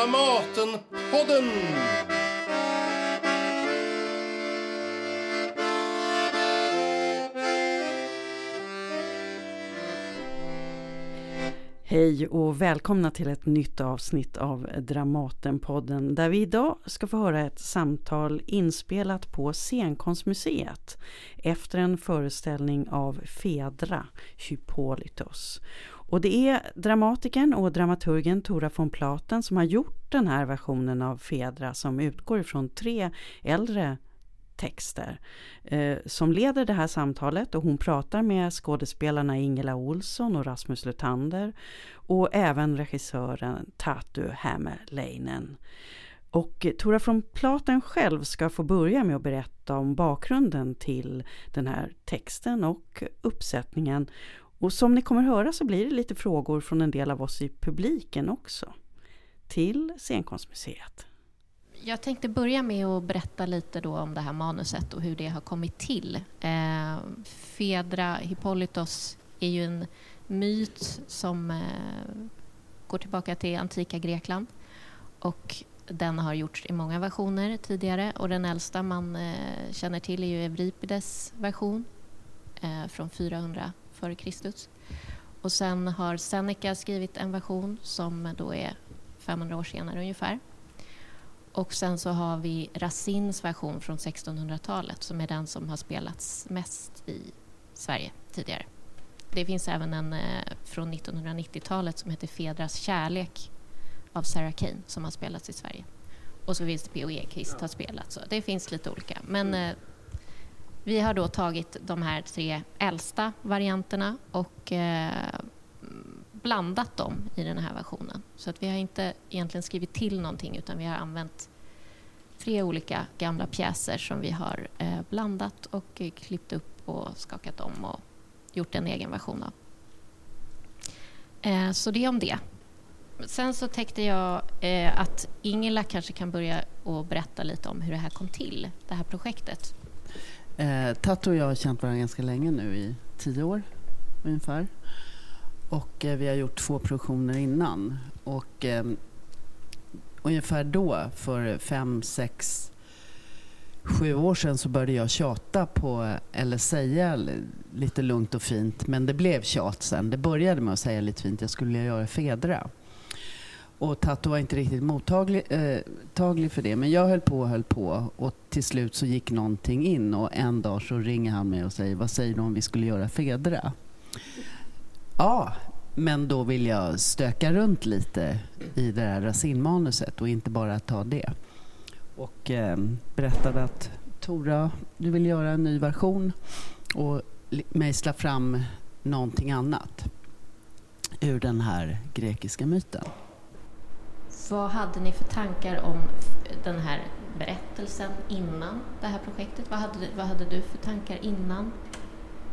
Dramatenpodden! Hej och välkomna till ett nytt avsnitt av Dramatenpodden där vi idag ska få höra ett samtal inspelat på Scenkonstmuseet efter en föreställning av Fedra, Hypolitos. Och det är dramatikern och dramaturgen Tora von Platen som har gjort den här versionen av Fedra som utgår ifrån tre äldre texter eh, som leder det här samtalet och hon pratar med skådespelarna Ingela Olsson och Rasmus Lutander och även regissören Tatu Hämäläinen. Och Tora von Platen själv ska få börja med att berätta om bakgrunden till den här texten och uppsättningen. Och som ni kommer höra så blir det lite frågor från en del av oss i publiken också. Till Scenkonstmuseet. Jag tänkte börja med att berätta lite då om det här manuset och hur det har kommit till. Eh, Fedra Hippolytos är ju en myt som eh, går tillbaka till antika Grekland och den har gjorts i många versioner tidigare och den äldsta man eh, känner till är ju Euripides version eh, från 400 f.Kr. Och sen har Seneca skrivit en version som då är 500 år senare ungefär. Och sen så har vi Racines version från 1600-talet som är den som har spelats mest i Sverige tidigare. Det finns även en eh, från 1990-talet som heter Fedras kärlek av Sarah Kane som har spelats i Sverige. Och så finns det P.O. Ekqvist har spelat. Så det finns lite olika. Men eh, vi har då tagit de här tre äldsta varianterna och eh, blandat dem i den här versionen. Så att vi har inte egentligen skrivit till någonting utan vi har använt tre olika gamla pjäser som vi har eh, blandat och eh, klippt upp och skakat om och gjort en egen version av. Eh, så det om det. Sen så tänkte jag eh, att Ingela kanske kan börja och berätta lite om hur det här kom till, det här projektet. Eh, Tato och jag har känt varandra ganska länge nu, i tio år ungefär. Och eh, vi har gjort två produktioner innan. Och eh, ungefär då, för fem, sex, sju år sedan så började jag tjata på, eller säga lite lugnt och fint, men det blev tjat sen. Det började med att säga lite fint, jag skulle göra Fedra. Och Tato var inte riktigt mottaglig eh, för det. Men jag höll på och höll på. Och till slut så gick någonting in. Och en dag så ringer han mig och säger, vad säger du om vi skulle göra Fedra? Ja, men då vill jag stöka runt lite i det här Racine-manuset och inte bara ta det. Och eh, berättade att Tora, du vill göra en ny version och mejsla fram någonting annat ur den här grekiska myten. Vad hade ni för tankar om den här berättelsen innan det här projektet? Vad hade, vad hade du för tankar innan,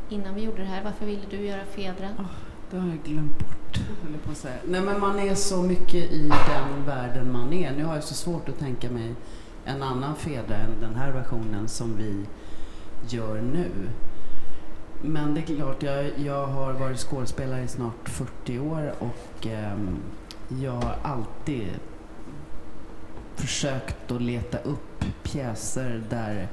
innan vi gjorde det här? Varför ville du göra Fedra? Oh, det har jag glömt bort, höll på att säga. Nej, men man är så mycket i den världen man är. Nu har jag så svårt att tänka mig en annan Fedra än den här versionen som vi gör nu. Men det är klart, jag, jag har varit skådespelare i snart 40 år och eh, jag har alltid försökt att leta upp pjäser där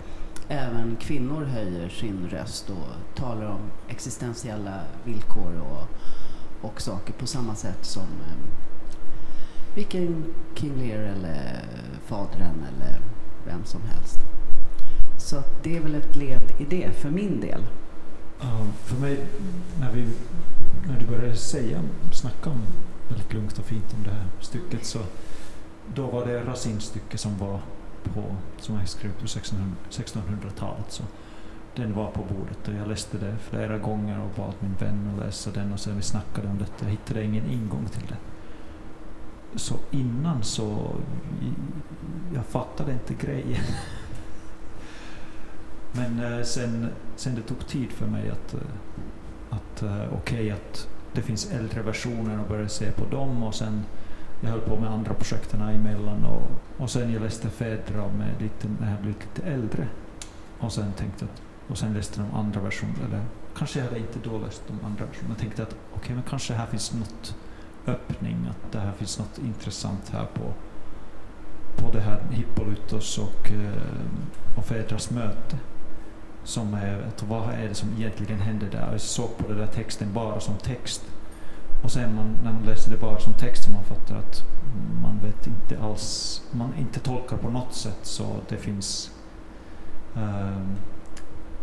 även kvinnor höjer sin röst och talar om existentiella villkor och, och saker på samma sätt som eh, vilken King Lear eller Fadren eller vem som helst. Så det är väl ett led i det för min del. Uh, för mig, när, vi, när du började säga, snacka om väldigt lugnt och fint om det här stycket så då var det Racines stycke som var på, som jag skrev på 1600-talet. Så den var på bordet och jag läste det flera gånger och bad min vän att läsa den och sen vi snackade om detta. Jag hittade ingen ingång till det. Så innan så, jag fattade inte grejen. Men eh, sen, sen det tog tid för mig att, eh, att eh, okej okay, att det finns äldre versioner och började se på dem och sen jag höll på med andra projekten emellan och, och sen jag läste Fedra med lite, när jag blivit lite äldre och sen tänkte att, och sen läste de andra versioner, eller kanske jag hade inte då läst de andra versionerna, men tänkte att okej, okay, men kanske här finns något öppning, att det här finns något intressant här på på det här Hippolytos och, eh, och Fedras möte. Som är, vad är det som egentligen hände där? Jag såg på den där texten bara som text. Och sen man, när man läser det bara som text så man fattar att man vet inte alls, man inte tolkar på något sätt så det finns um,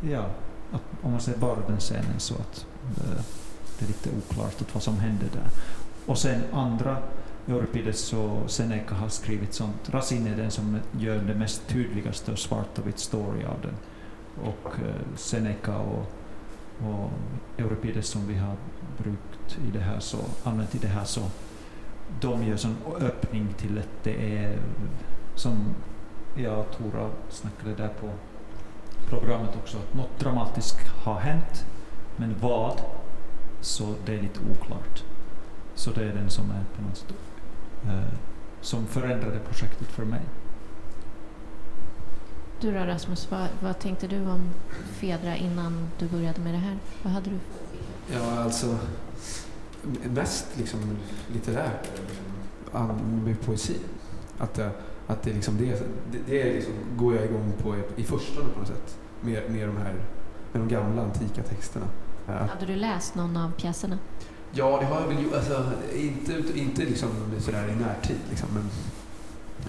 ja, att om man ser bara den scenen så att uh, det är lite oklart att vad som hände där. Och sen andra Euripides och Seneca har skrivit sånt. Racine är den som gör det mest tydligaste och svarta vitt story av den. Och eh, Seneca och, och Euripides som vi har brukt i det här så, använt i det här så de gör en öppning till att det är som jag och Tora snackade där på programmet också, att något dramatiskt har hänt, men vad? Så det är lite oklart. Så det är den som är på något sätt, eh, som förändrade projektet för mig. Du då Rasmus, vad, vad, tänkte du om Fedra innan du började med det här? Vad hade du? Ja, alltså mest liksom litterär med poesi. Att, eh, att det, liksom det, det, det liksom går jag igång på i förstone på något sätt. Med, med, de här, med de gamla antika texterna. Hade du läst någon av pjäserna? Ja, det har jag väl gjort. Alltså, inte inte liksom sådär i närtid. Liksom, men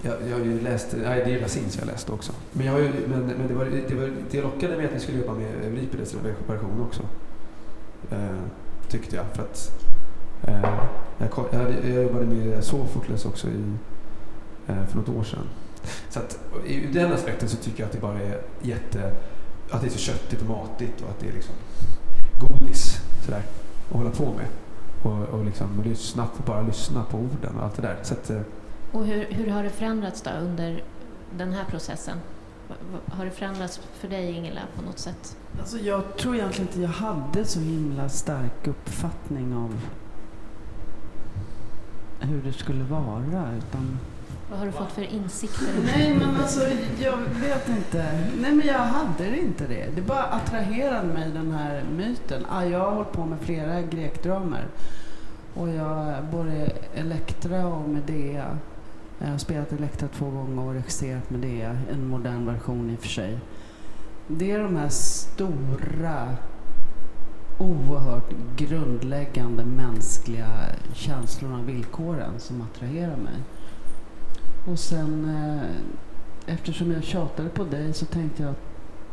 jag, jag har ju läst, nej det är Racines jag läste också. Men, jag har ju, men, men det, var, det, var, det lockade mig att ni skulle jobba med Euripides version också. Eh, tyckte jag. För att Eh, jag, jag, jag jobbade med Sofokles också i, eh, för något år sedan. Så att, ur den aspekten så tycker jag att det bara är jätte... Att det är så köttigt och matigt och att det är liksom godis sådär, att hålla på med. Och, och liksom lyssna, bara lyssna på orden och allt det där. Så att, eh, och hur, hur har det förändrats då under den här processen? Har det förändrats för dig Ingela på något sätt? Alltså jag tror egentligen inte jag hade så himla stark uppfattning av hur det skulle vara. Utan... Vad har du fått för insikter? Nej, men alltså jag vet inte. Nej, men jag hade inte det. Det bara attraherade mig, den här myten. Ah, jag har hållit på med flera grekdramer. Och jag, både Elektra och Medea. Eh, jag har spelat Elektra två gånger och regisserat med det, en modern version i och för sig. Det är de här stora oerhört grundläggande mänskliga känslorna och villkoren som attraherar mig. Och sen eh, eftersom jag tjatade på dig så tänkte jag att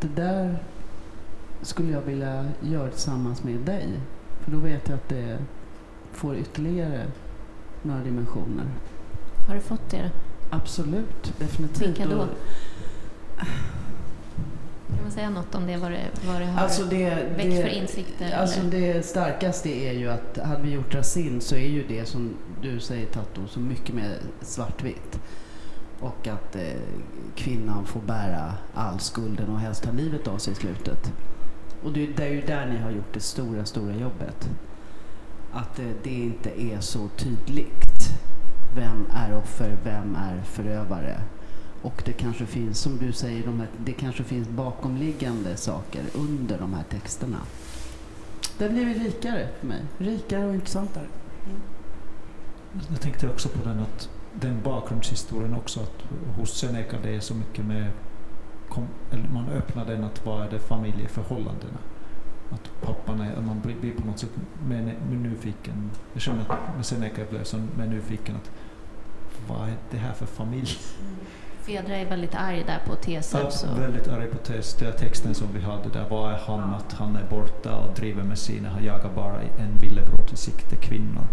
det där skulle jag vilja göra tillsammans med dig. För då vet jag att det får ytterligare några dimensioner. Har du fått det? Absolut, definitivt. Vilka då? Kan man säga något om det, vad det, vad det har alltså det, väckt det, för insikter? Alltså det starkaste är ju att hade vi gjort Racine så är ju det som du säger Tatto så mycket mer svartvitt. Och att eh, kvinnan får bära all skulden och helst ta livet av sig i slutet. Och det, det är ju där ni har gjort det stora, stora jobbet. Att eh, det inte är så tydligt. Vem är offer, vem är förövare? Och det kanske finns, som du säger, de här, det kanske finns bakomliggande saker under de här texterna. Det har blivit rikare för mig. Rikare och intressantare. Mm. Jag tänkte också på den, att den bakgrundshistorien också, att hos Seneca det är så mycket med, kom, man öppnar den att vad är det familjeförhållandena? Att pappan är, man blir på något sätt mer, mer nyfiken. Jag känner att med Seneca blev så mer nyfiken att vad är det här för familj? Mm. Fedra är väldigt arg där på Teseu. Ja, väldigt arg på Teseu. Den texten som vi hade där, vad är han? Att han är borta och driver med sina, han jagar bara en villebråd till sikte kvinnor.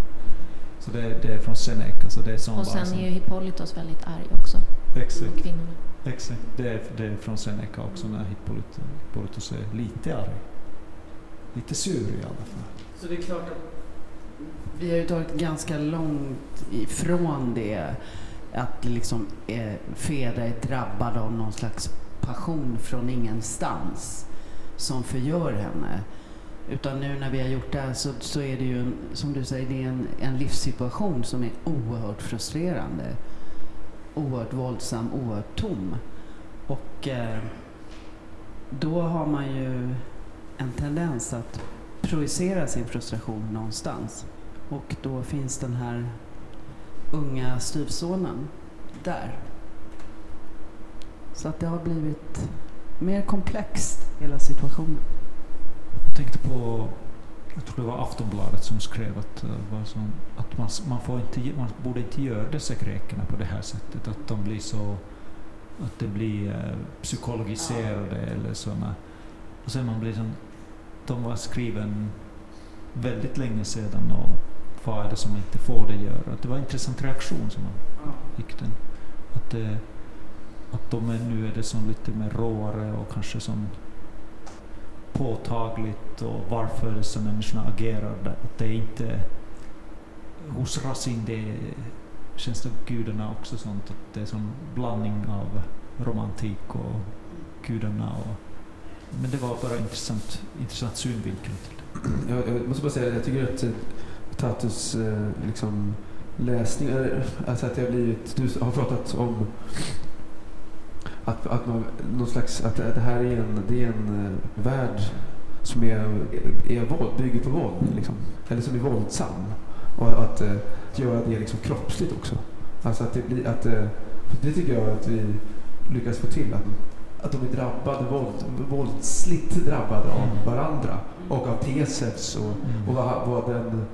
Så det, det, är från Seneca. Så det är och sen är ju Hippolytos väldigt arg också. Exakt. Kvinnorna. Exakt. Det är, det är från Seneca också när Hippolytos är lite arg. Lite sur i alla fall. Så det är klart att vi har ju tagit ganska långt ifrån det att liksom eh, Feda är drabbad av någon slags passion från ingenstans som förgör henne. Utan nu när vi har gjort det här så, så är det ju, en, som du säger, det är en, en livssituation som är oerhört frustrerande. Oerhört våldsam, oerhört tom. Och eh, då har man ju en tendens att projicera sin frustration någonstans. Och då finns den här unga styvsonen där. Så att det har blivit mer komplext, hela situationen. Jag tänkte på, jag tror det var Aftonbladet som skrev att, vad som, att man, man, får inte, man borde inte göra dessa grekerna på det här sättet. Att de blir så, att det blir eh, psykologiserade eller sådana. Och sen man blir sån, de var skriven väldigt länge sedan och vad är det som inte får det göra? Att det var en intressant reaktion som man fick den. Att, det, att de är, nu är det som lite mer råare och kanske som påtagligt och varför dessa människorna agerar. Att det är inte... Hos Racine det känns det gudarna också sånt att det är en blandning av romantik och gudarna. Och, men det var bara intressant, intressant synvinkel till det. Jag, jag måste bara säga att jag tycker att Tatus eh, liksom, läsning, alltså att det har blivit, du har pratat om att, att, man, någon slags, att det här är en, det är en uh, värld som är, är våld, bygger på våld, liksom. eller som är våldsam. Och att, uh, att göra det liksom kroppsligt också. Alltså att det blir, att, det tycker jag att vi lyckas få till. Att, att de är drabbade, våld, våldsligt drabbade av mm. varandra och av Tesevs och, och vad, vad den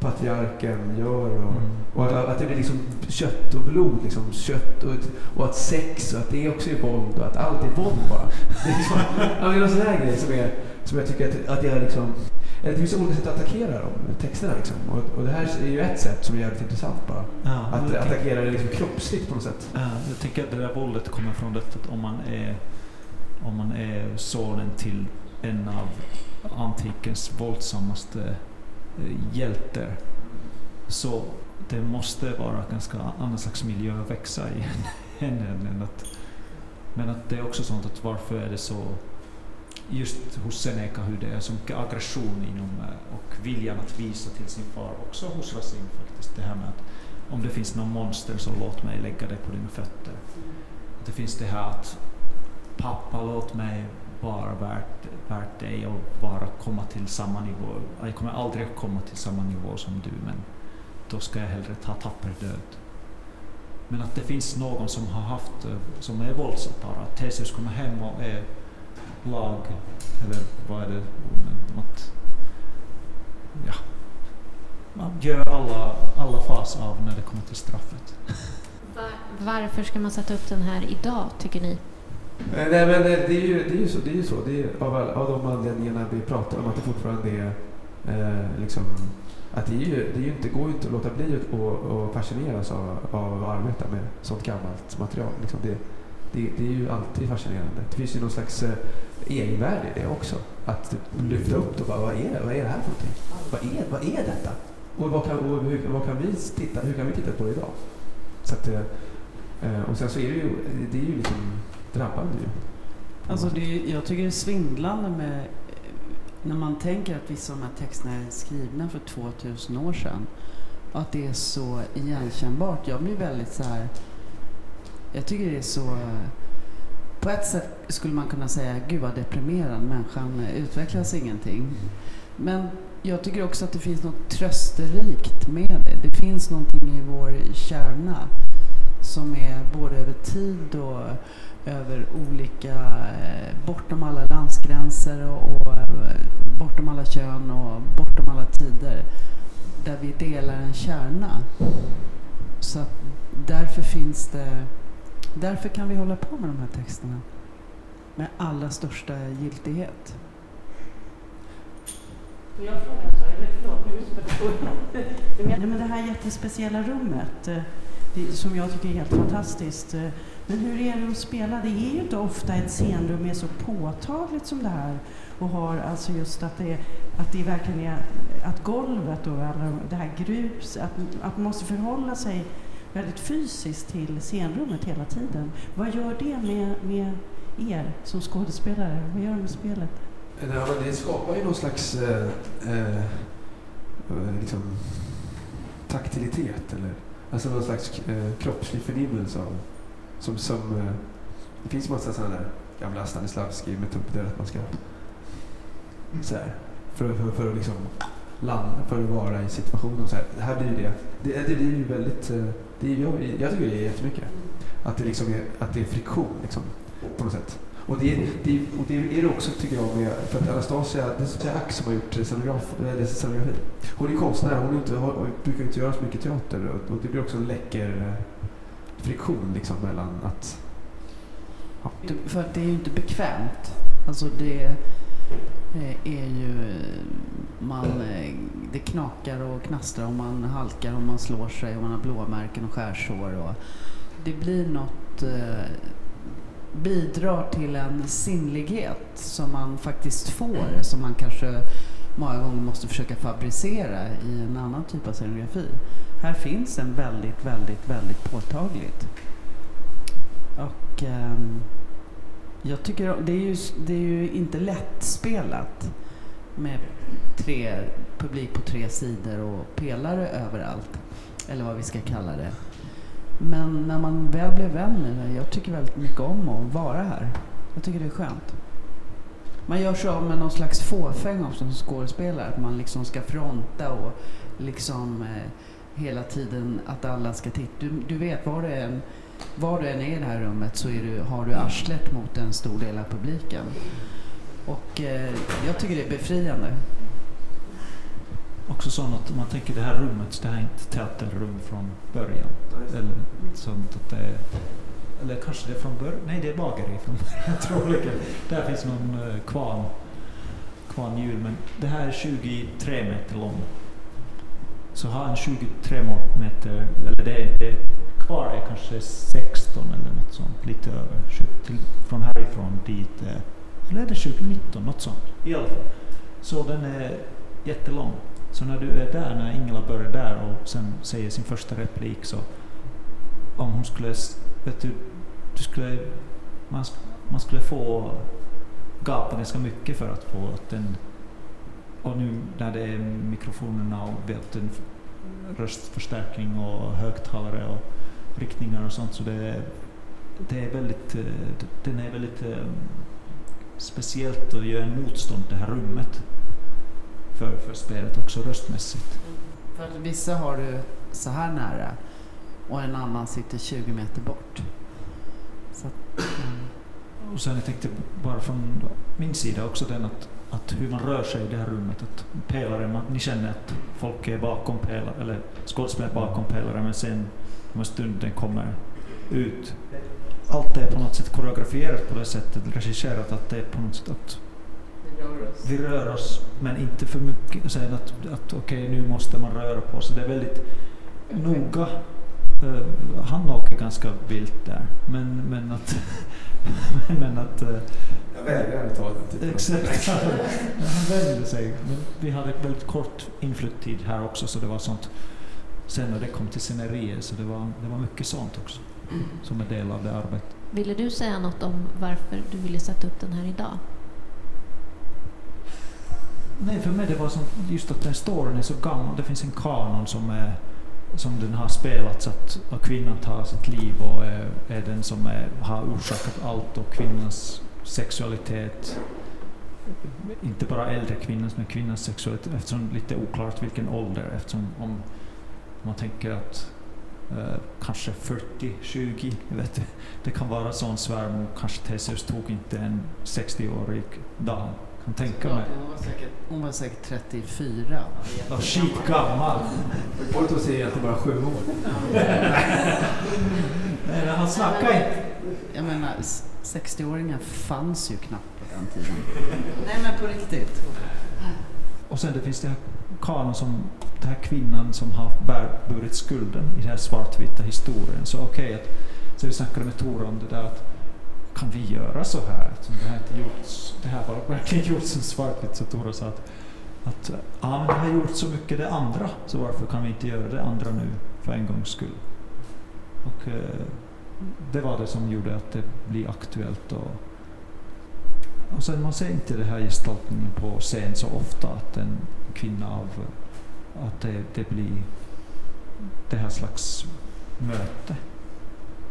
patriarken gör. Och, mm. och att det blir liksom kött och blod. Liksom, kött och, och att sex och att det också är våld och att allt är våld bara. Det är liksom, ja, någon sån här grej som, är, som jag tycker att, att jag liksom... Det finns olika sätt att attackera dem, texterna. Liksom. Och, och det här är ju ett sätt som är jävligt intressant bara. Ja, att attackera det liksom kroppsligt på något sätt. Ja, jag tänker att det där våldet kommer från detta att om man är, om man är sonen till en av antikens våldsammaste Eh, hjältar. Så det måste vara ganska annan slags miljö att växa i än, än att, men att det är också sånt att varför är det så just hos Seneca hur det är så mycket aggression inom eh, och viljan att visa till sin far också hos Rasim faktiskt. Det här med att om det finns någon monster så låt mig lägga det på dina fötter. Att det finns det här att pappa låt mig vara värt, värt dig och bara komma till samma nivå. Jag kommer aldrig att komma till samma nivå som du, men då ska jag hellre ta tapper död. Men att det finns någon som har haft, eh, som är våldsam bara. Att kommer hem och är lag, eller vad är det? Att, ja, man gör alla, alla fas av när det kommer till straffet. Var, varför ska man sätta upp den här idag, tycker ni? Nej, men det är ju, det är ju så. Det är ju så. Det är av, all, av de anledningarna vi pratar om, att det fortfarande är eh, liksom, att det, är ju, det är ju inte, går ju inte att låta bli att fascineras av, av att arbeta med sånt gammalt material. Liksom det, det, det, är ju alltid fascinerande. Det finns ju någon slags eh, egenvärde i det också. Att typ lyfta upp det och bara, vad är, vad är det här för någonting? Vad är, vad är detta? Och, vad kan, och hur, vad kan vi titta, hur kan vi titta på det idag? Så att, eh, eh och sen så är det ju, det är ju liksom drabbande ju. Alltså det är, jag tycker det är svindlande med eh, när man tänker att vissa av de här texterna är skrivna för 2000 år sedan. Och att det är så igenkännbart. Jag blir väldigt så här... Jag tycker det är så... Eh, på ett sätt skulle man kunna säga, gud vad deprimerande, människan utvecklas ingenting. Men jag tycker också att det finns något trösterikt med det. Det finns någonting i vår kärna som är både över tid och över olika, eh, bortom alla landsgränser och, och eh, bortom alla kön och bortom alla tider. Där vi delar en kärna. Så att därför finns det, därför kan vi hålla på med de här texterna. Med allra största giltighet. Får jag fråga en sak? Eller förlåt, nu det här jättespeciella rummet eh, det, som jag tycker är helt fantastiskt. Men hur är det att spela? Det är ju inte ofta ett scenrum är så påtagligt som det här och har alltså just att det, att det verkligen är att golvet och alla, det här grus, att, att man måste förhålla sig väldigt fysiskt till scenrummet hela tiden. Vad gör det med, med er som skådespelare? Vad gör det med spelet? Eh, ja, det skapar ju någon slags eh, eh, liksom, taktilitet, eller alltså någon slags eh, kroppslig förnimmelse av som, som, eh, det finns massa sådana där gamla Stanislavski-metoder att man ska så här, för, för, för att liksom landa, för att vara i situationen. Så här. Det här blir det. Det, det blir ju väldigt, eh, det, jag, jag tycker det är jättemycket. att det, liksom är, att det är friktion liksom, på något sätt. Och det, det, och det är det också tycker jag med, för att Anastasia, det är Anastasia Ack som har gjort eh, scenografi. Hon är konstnär, hon, inte, hon brukar inte göra så mycket teater och, och det blir också en läcker eh, friktion liksom mellan att... Ja. För att det är ju inte bekvämt. Alltså det Eh, är ju... Eh, man, eh, det knakar och knastrar och man halkar och man slår sig och man har blåmärken och skärsår. Och det blir något bidrar till en sinnlighet som man faktiskt får, som man kanske många gånger måste försöka fabricera i en annan typ av scenografi. Här finns en väldigt, väldigt, väldigt påtagligt. Och eh, jag tycker det är, ju, det är ju inte lättspelat med tre, publik på tre sidor och pelare överallt. Eller vad vi ska kalla det. Men när man väl blev vän med det, jag tycker väldigt mycket om att vara här. Jag tycker det är skönt. Man gör sig av med någon slags fåfänga också som skådespelare. Att man liksom ska fronta och liksom eh, hela tiden att alla ska titta. Du, du vet, var det en var du än är i det här rummet så är du, har du arslet mot en stor del av publiken. Och eh, jag tycker det är befriande också sånt att man tänker det här rummet, det här är inte teaterrum från början. Eller sånt att det är, eller kanske det är från början, nej det är bageri från början troligen. Där finns någon uh, kvarn, kvarnhjul, men det här är 23 meter lång. Så har en 23 meter, eller det är, det kvar är kanske 16 eller något sånt, lite över. Till, från härifrån dit, eh, eller är det 2019, något sånt i alla fall. Så den är jättelång. Så när du är där, när Ingela börjar där och sen säger sin första replik så om hon skulle, vet du, du skulle, man, man skulle få gapa ganska mycket för att få att den, och nu när det är mikrofonerna och vet, röstförstärkning och högtalare och riktningar och sånt så det, det är väldigt, den är väldigt eh, speciellt att göra en motstånd det här rummet för, för spelet också röstmässigt. För att vissa har du så här nära och en annan sitter 20 meter bort. Så, mm. Och sen jag tänkte bara från min sida också den att, att hur man rör sig i det här rummet. Att pelaren, ni känner att folk är bakom pelaren, eller skådespelare bakom pelaren men sen när stunden kommer ut. Allt är på något sätt koreograferat på det sättet, regisserat att det är på något sätt att vi rör oss men inte för mycket. Sen att, att okej, okay, nu måste man röra på sig. Det är väldigt noga. Uh, han åker ganska vilt där. Men, men att... men att uh, jag vägrar ta den Exakt. han vände sig. Men vi hade väldigt kort inflyttid här också så det var sånt. Sen när det kom till scenerier så det var, det var mycket sånt också. Som en del av det arbetet. Ville du säga något om varför du ville sätta upp den här idag? Nej, för mig det var som, just att den storyn är så gammal. Det finns en kanon som, är, som den har spelats att, att kvinnan tar sitt liv och är, är den som är, har orsakat allt och kvinnans sexualitet inte bara äldre kvinnans, men kvinnans sexualitet eftersom det är lite oklart vilken ålder eftersom om man tänker att eh, kanske 40, 20, vet du, det kan vara sån svärmor, kanske Theseus tog inte en 60-årig dam kan tänka mig. Hon var säkert, hon var säkert 34. Var skitgammal. Folk att säga att det bara sju år. Nej, han snackar inte. Jag menar, 60-åringar fanns ju knappt på den tiden. Nej, men på riktigt. Och sen det finns det här kanon som den här kvinnan som har burit skulden i den här svartvita historien. Så okej, okay, så vi snackade med Tora om det där att kan vi göra så här? Det här, inte gjorts, det här var verkligen gjorts som svartvitt. Så Tora sa att, att ja, men det har gjort så mycket det andra, så varför kan vi inte göra det andra nu för en gångs skull? Och eh, det var det som gjorde att det blir aktuellt. Och, och sen man ser inte den här gestaltningen på scen så ofta, att en kvinna av att det, det blir det här slags möte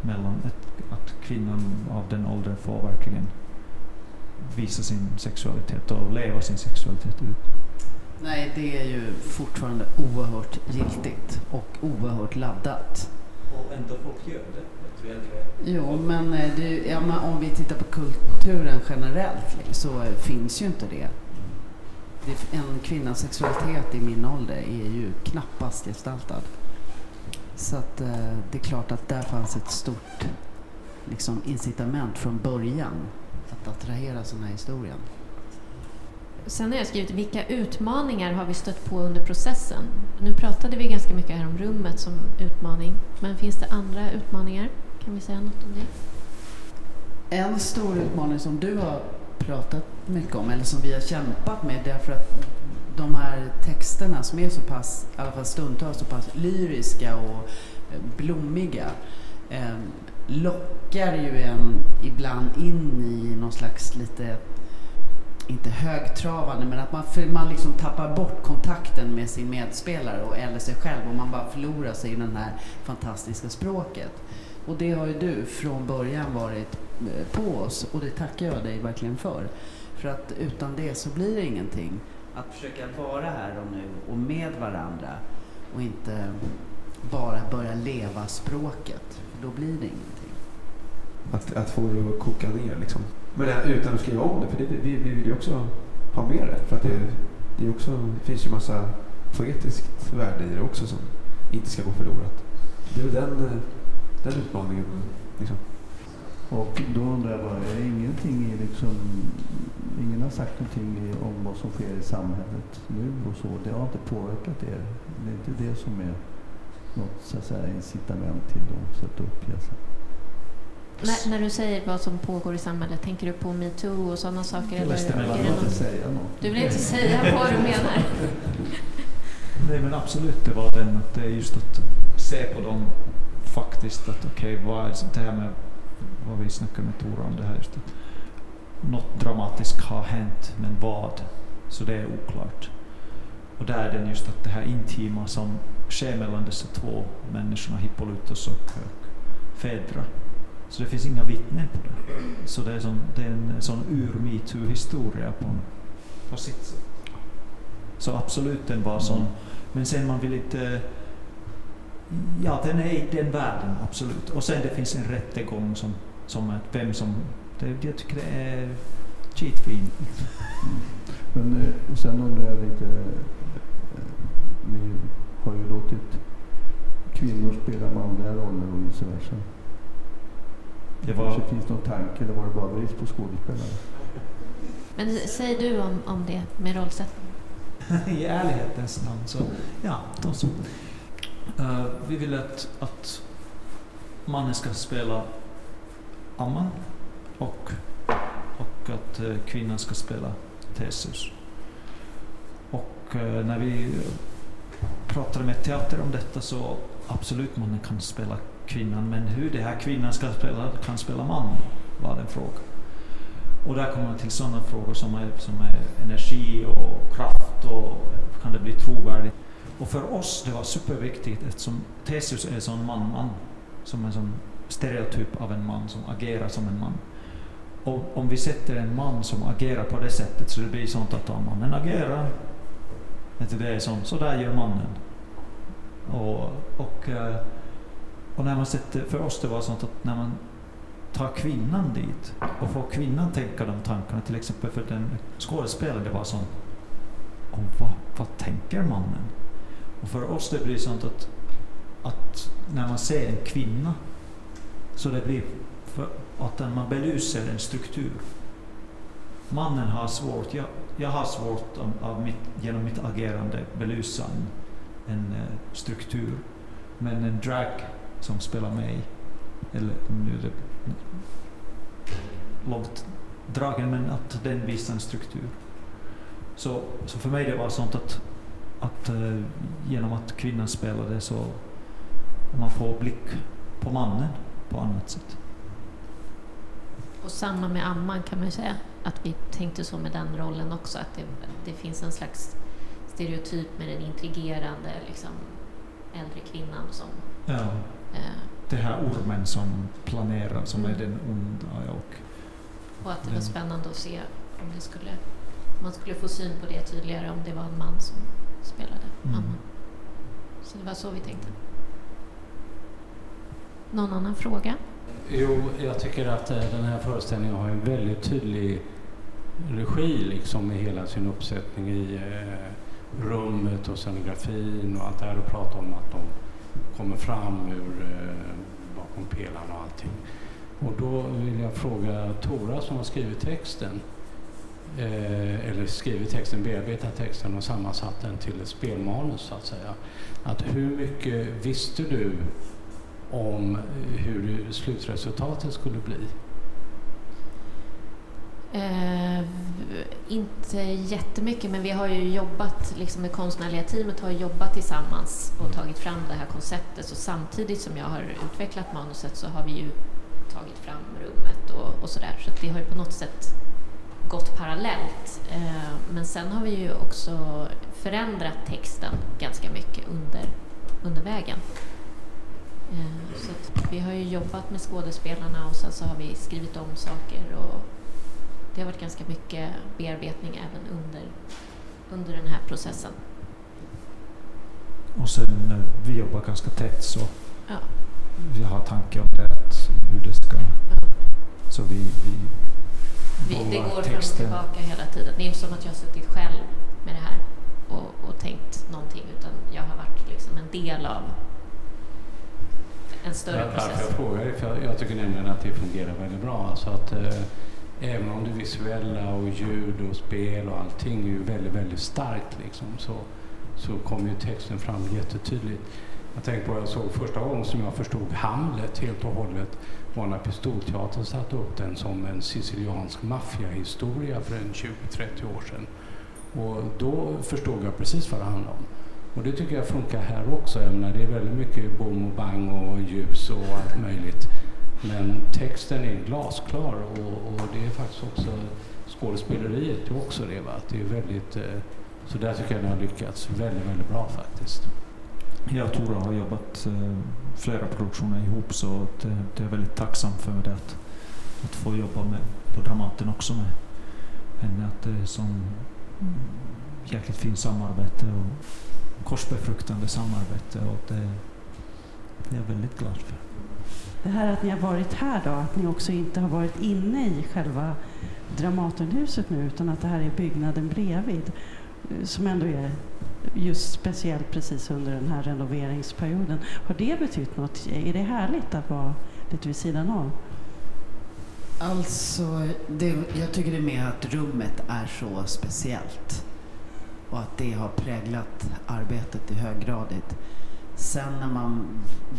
mellan ett att kvinnan av den åldern får verkligen visa sin sexualitet och leva sin sexualitet ut. Nej, det är ju fortfarande oerhört giltigt och oerhört laddat. Och ändå folk gör det. Jo, men, eh, det, ja, men om vi tittar på kulturen generellt liksom, så finns ju inte det. det. En kvinnas sexualitet i min ålder är ju knappast gestaltad. Så att, eh, det är klart att där fanns ett stort liksom, incitament från början att attrahera sådana här historien. Sen har jag skrivit vilka utmaningar har vi stött på under processen? Nu pratade vi ganska mycket här om rummet som utmaning, men finns det andra utmaningar? Kan vi säga något om det? En stor utmaning som du har pratat mycket om, eller som vi har kämpat med, därför att de här texterna som är så pass, i alla fall stundtals, så pass lyriska och eh, blommiga eh, lockar ju en ibland in i någon slags lite inte högtravande, men att man, man liksom tappar bort kontakten med sin medspelare och, eller sig själv och man bara förlorar sig i det här fantastiska språket. Och det har ju du från början varit eh, på oss och det tackar jag dig verkligen för. För att utan det så blir det ingenting. Att försöka vara här och nu och med varandra och inte bara börja leva språket. För då blir det ingenting. Att, att få det att koka ner liksom. Men utan att skriva om det, för det, vi, vi vill ju också ha med det. För att det, det, är också, det finns ju massa poetiskt värde i det också som inte ska gå förlorat. Det är väl den, den utmaningen. Liksom. Och då undrar jag bara, är ingenting i liksom, ingen har sagt någonting om vad som sker i samhället nu och så. Det har inte påverkat er. Det är inte det som är något så att säga, incitament till att sätta upp pjäsen. När, när, du säger vad som pågår i samhället, tänker du på metoo och sådana saker? Jag eller, vill inte säga något. Du vill inte säga vad du menar? Nej men absolut, det var den att det är just att se på dem faktiskt att okej, okay, vad är det här med vad vi snackade med Tora om det här just att något dramatiskt har hänt, men vad? Så det är oklart. Och där är den just att det här intima som sker mellan dessa två människorna, Hippolytos och Fedra, så det finns inga vittnen på det. Så det är, som, det är en sån ur-metoo-historia på, på sitt sätt. Så absolut den var sån. Men sen man vill inte... Ja, den är i den världen, absolut. Och sen det finns en rättegång som, som att vem som... Det, jag tycker det är skitfint. Mm. Men eh, sen undrar jag lite... Eh, ni har ju låtit kvinnor spela manliga roller och vice versa. Det var... kanske finns någon tanke, eller var det bara brist på skådespelare? Men säg du om, om det med rollsättning? I ärlighetens namn så, ja, de som, uh, vi vill att, att mannen ska spela Amman och, och att uh, kvinnan ska spela Theseus. Och uh, när vi pratade med teater om detta så absolut mannen kan spela kvinnan, men hur den här kvinnan ska spela, kan spela man, var den frågan. Och där kommer man till sådana frågor som är, som är energi och kraft och kan det bli trovärdigt? Och för oss det var superviktigt eftersom Theseus är en sån man-man, som en sån stereotyp av en man som agerar som en man. Och om vi sätter en man som agerar på det sättet så det blir sånt att om mannen agerar, det är sånt, så där gör mannen. Och, och eh, och när man sätter, för oss det var sånt att när man tar kvinnan dit och får kvinnan tänka de tankarna, till exempel för den skådespelaren, det var sånt om vad, vad tänker mannen? Och för oss det blir sånt att, att när man ser en kvinna så det blir för att man belyser en struktur. Mannen har svårt, jag, jag har svårt av, av mitt, genom mitt agerande belysa en, en eh, struktur. Men en drag som spelar mig. Eller nu är det långt dragen, men att den visar en struktur. Så, så för mig det var sånt att, att uh, genom att kvinnan spelade så man får blick på mannen på annat sätt. Och samma med Amman kan man säga, att vi tänkte så med den rollen också, att det, det finns en slags stereotyp med den intrigerande liksom, äldre kvinnan som ja. Det här ormen som planerar, som mm. är den onda. Och, och att det var spännande att se om det skulle, man skulle få syn på det tydligare om det var en man som spelade mm. mamman. Så det var så vi tänkte. Någon annan fråga? Jo, jag tycker att eh, den här föreställningen har en väldigt tydlig regi liksom i hela sin uppsättning i eh, rummet och scenografin och allt det här och prata om att de kommer fram ur eh, bakom pelarna och allting. Och då vill jag fråga Tora som har skrivit texten, eh, eller skrivit texten, bearbetat texten och sammansatt den till ett spelmanus så att säga. Att hur mycket visste du om hur slutresultatet skulle bli? Eh, inte jättemycket, men vi har ju jobbat, liksom det konstnärliga teamet har jobbat tillsammans och tagit fram det här konceptet. Så samtidigt som jag har utvecklat manuset så har vi ju tagit fram rummet och, och sådär. Så det har ju på något sätt gått parallellt. Eh, men sen har vi ju också förändrat texten ganska mycket under, under vägen. Eh, så vi har ju jobbat med skådespelarna och sen så har vi skrivit om saker och det har varit ganska mycket bearbetning även under, under den här processen. Och sen eh, vi jobbar ganska tätt så Ja. vi har tankar om det, att hur det ska... Ja. Så vi, vi Vi, det går fram och texten. tillbaka hela tiden. Det är inte som att jag har suttit själv med det här och, och tänkt någonting utan jag har varit liksom en del av en större Varför jag process. frågar är för jag, jag tycker nämligen att det fungerar väldigt bra. Alltså att, eh, även om det visuella och ljud och spel och allting är ju väldigt, väldigt starkt liksom, så, så kommer ju texten fram jättetydligt. Jag tänker på, jag såg första gången som jag förstod Hamlet helt och hållet var när Pistolteatern satte upp den som en siciliansk maffiahistoria för en 20-30 år sedan. Och då förstod jag precis vad det handlade om. Och det tycker jag funkar här också. även när det är väldigt mycket bom och bang och ljus och allt möjligt. Men texten är glasklar och, och det är faktiskt också skådespeleriet är också det. Va? Det är väldigt, eh, så där tycker jag ni har lyckats väldigt, väldigt bra faktiskt. Jag och Tora har jobbat eh, flera produktioner ihop så det, eh, det är jag väldigt tacksam för det att, att få jobba med, på Dramaten också med henne. Att det är som jäkligt fint samarbete och korsbefruktande samarbete och det, det är jag väldigt glad för. Det här att ni har varit här då, att ni också inte har varit inne i själva Dramatenhuset nu utan att det här är byggnaden bredvid eh, som ändå är just speciellt precis under den här renoveringsperioden. Har det betytt något? Är det härligt att vara lite vid sidan av? Alltså, det, jag tycker det är mer att rummet är så speciellt. Och att det har präglat arbetet i hög grad. Sen när man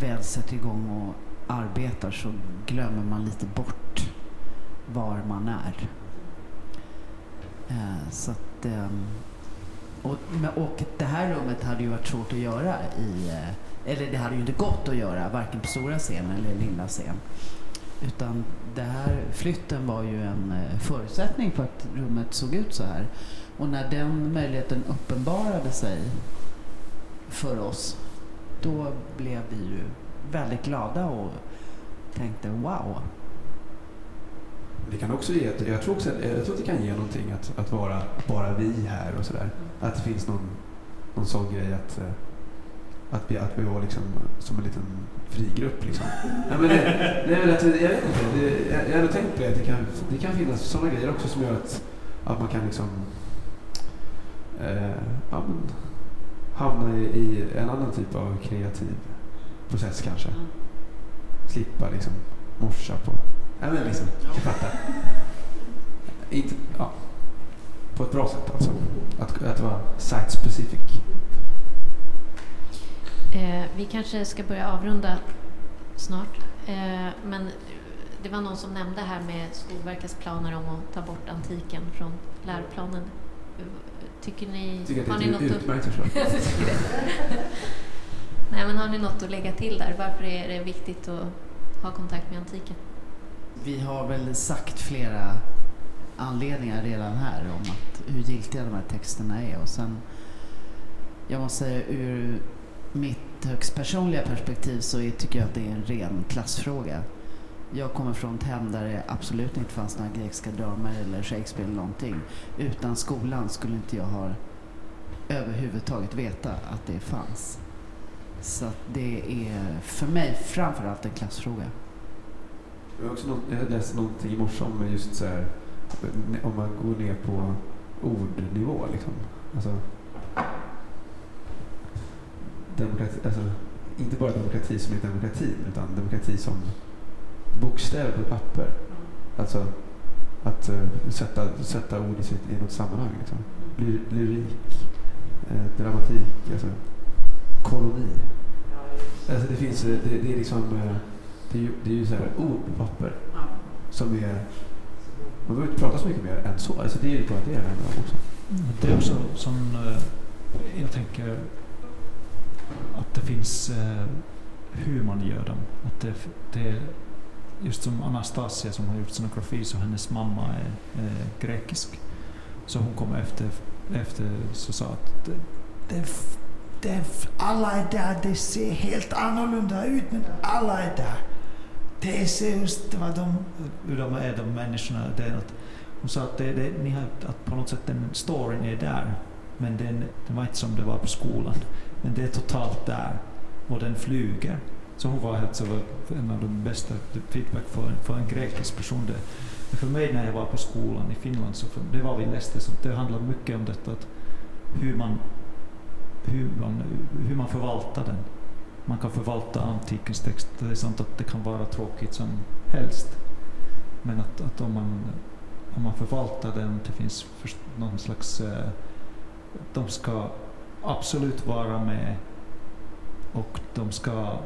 väl sätter igång och arbetar så glömmer man lite bort var man är. Eh, så att, ehm, och, och det här rummet hade ju varit svårt att göra i... eh, Eller det hade ju inte gått att göra, varken på stora scen eller lilla scen. Utan det här, flytten var ju en eh, förutsättning för att rummet såg ut så här. Och när den möjligheten uppenbarade sig för oss, då blev vi ju väldigt glada och tänkte wow. Det kan också ge, jag tror också jag tror att det kan ge någonting att, att vara bara vi här och sådär. Att det finns någon, någon sån grej att, eh, att, vi, att vi var liksom som en liten frigrupp. Liksom. Nej, men det, att, jag vet inte, det, jag, jag har tänkt på det, att det kan, det kan finnas sådana grejer också som gör att, att man kan liksom eh, hamna i, i en annan typ av kreativ process kanske. Slippa liksom morsa på Ja, men liksom, du fattar. Inte, ja. På ett bra sätt alltså. Att, att vara site specific. Eh, vi kanske ska börja avrunda snart. Eh, men det var någon som nämnde här med Skolverkets planer om att ta bort antiken från läroplanen. Tycker ni... Tycker att det är ett utmärkt förslag. Nej, men har ni något att lägga till där? Varför är det viktigt att ha kontakt med antiken? Vi har väl sagt flera anledningar redan här om att hur giltiga de här texterna är. Och sen, jag måste säga ur mitt högst personliga perspektiv så är, tycker jag att det är en ren klassfråga. Jag kommer från ett hem där det absolut inte fanns några grekiska dramer eller Shakespeare eller någonting. Utan skolan skulle inte jag ha överhuvudtaget veta att det fanns. Så att det är för mig framförallt en klassfråga. Jag har också något, jag läste någonting i morse om just så här, om man går ner på ordnivå liksom. Alltså, demokrati, alltså, inte bara demokrati som är demokrati, utan demokrati som bokstäver på papper. Alltså att uh, sätta, sätta ord i, sitt, i något sammanhang. Liksom. Ly, lyrik, eh, dramatik, alltså, koloni. Alltså det finns, det, det är liksom, eh, det är ju, det är ju så här ord på papper som är, man behöver inte prata så mycket mer än så. Alltså det är ju bara det handlar om också. Det är också som, eh, jag tänker, att det finns eh, hur man gör dem. Att det, det, just som Anastasia som har gjort scenografi, så hennes mamma är, är grekisk. Så hon kom efter, efter så sa att det, det, det, alla är där, det ser helt annorlunda ut men alla är där. Det ser just vad de, hur de är, de människorna. Det är att, hon sa att, det, det, ni har, att på något sätt den storyn är där, men den, den var inte som det var på skolan. Men det är totalt där och den flyger. Så hon var helt så en av de bästa feedback för, för en grekisk person. Det, för mig när jag var på skolan i Finland, så för, det var vi läste, så det handlade mycket om detta att hur man, hur man, hur man förvaltar den. Man kan förvalta antikens text. Det är sant att det kan vara tråkigt som helst. Men att, att om, man, om man förvaltar den, det finns någon slags... Eh, de ska absolut vara med och de ska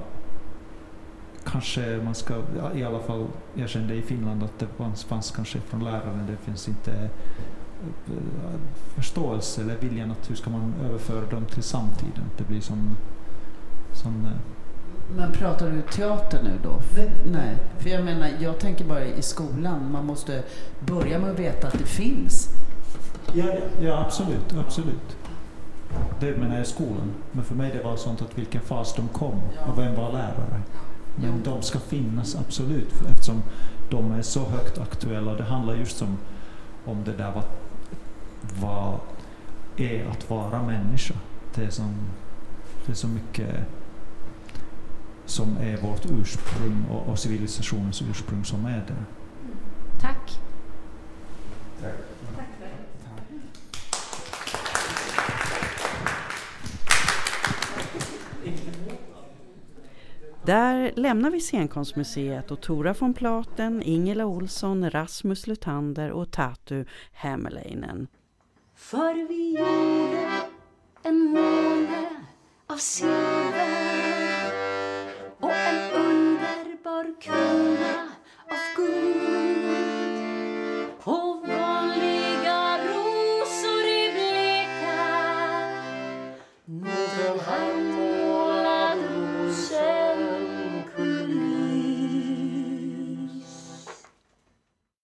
kanske man ska, i alla fall, jag kände i Finland att det fanns, fanns kanske från läraren, det finns inte förståelse eller viljan att hur ska man överföra dem till samtiden. Det blir som... som eh, men pratar du teater nu då? Nej. Nej. För jag menar, jag tänker bara i skolan, man måste börja med att veta att det finns. Ja, ja absolut, absolut. Det menar jag i skolan. Men för mig det var sånt att vilken fas de kom och vem var lärare. Men de ska finnas absolut eftersom de är så högt aktuella. Det handlar just om, om det där vad, vad är att vara människa. Det är, som, det är så mycket som är vårt ursprung och, och civilisationens ursprung som är det. Tack. Där lämnar vi Scenkonstmuseet och Tora von Platen, Ingela Olsson, Rasmus Lutander och Tatu Hämmerleinen. För vi gjorde en måne av silver och en underbar krona av guld.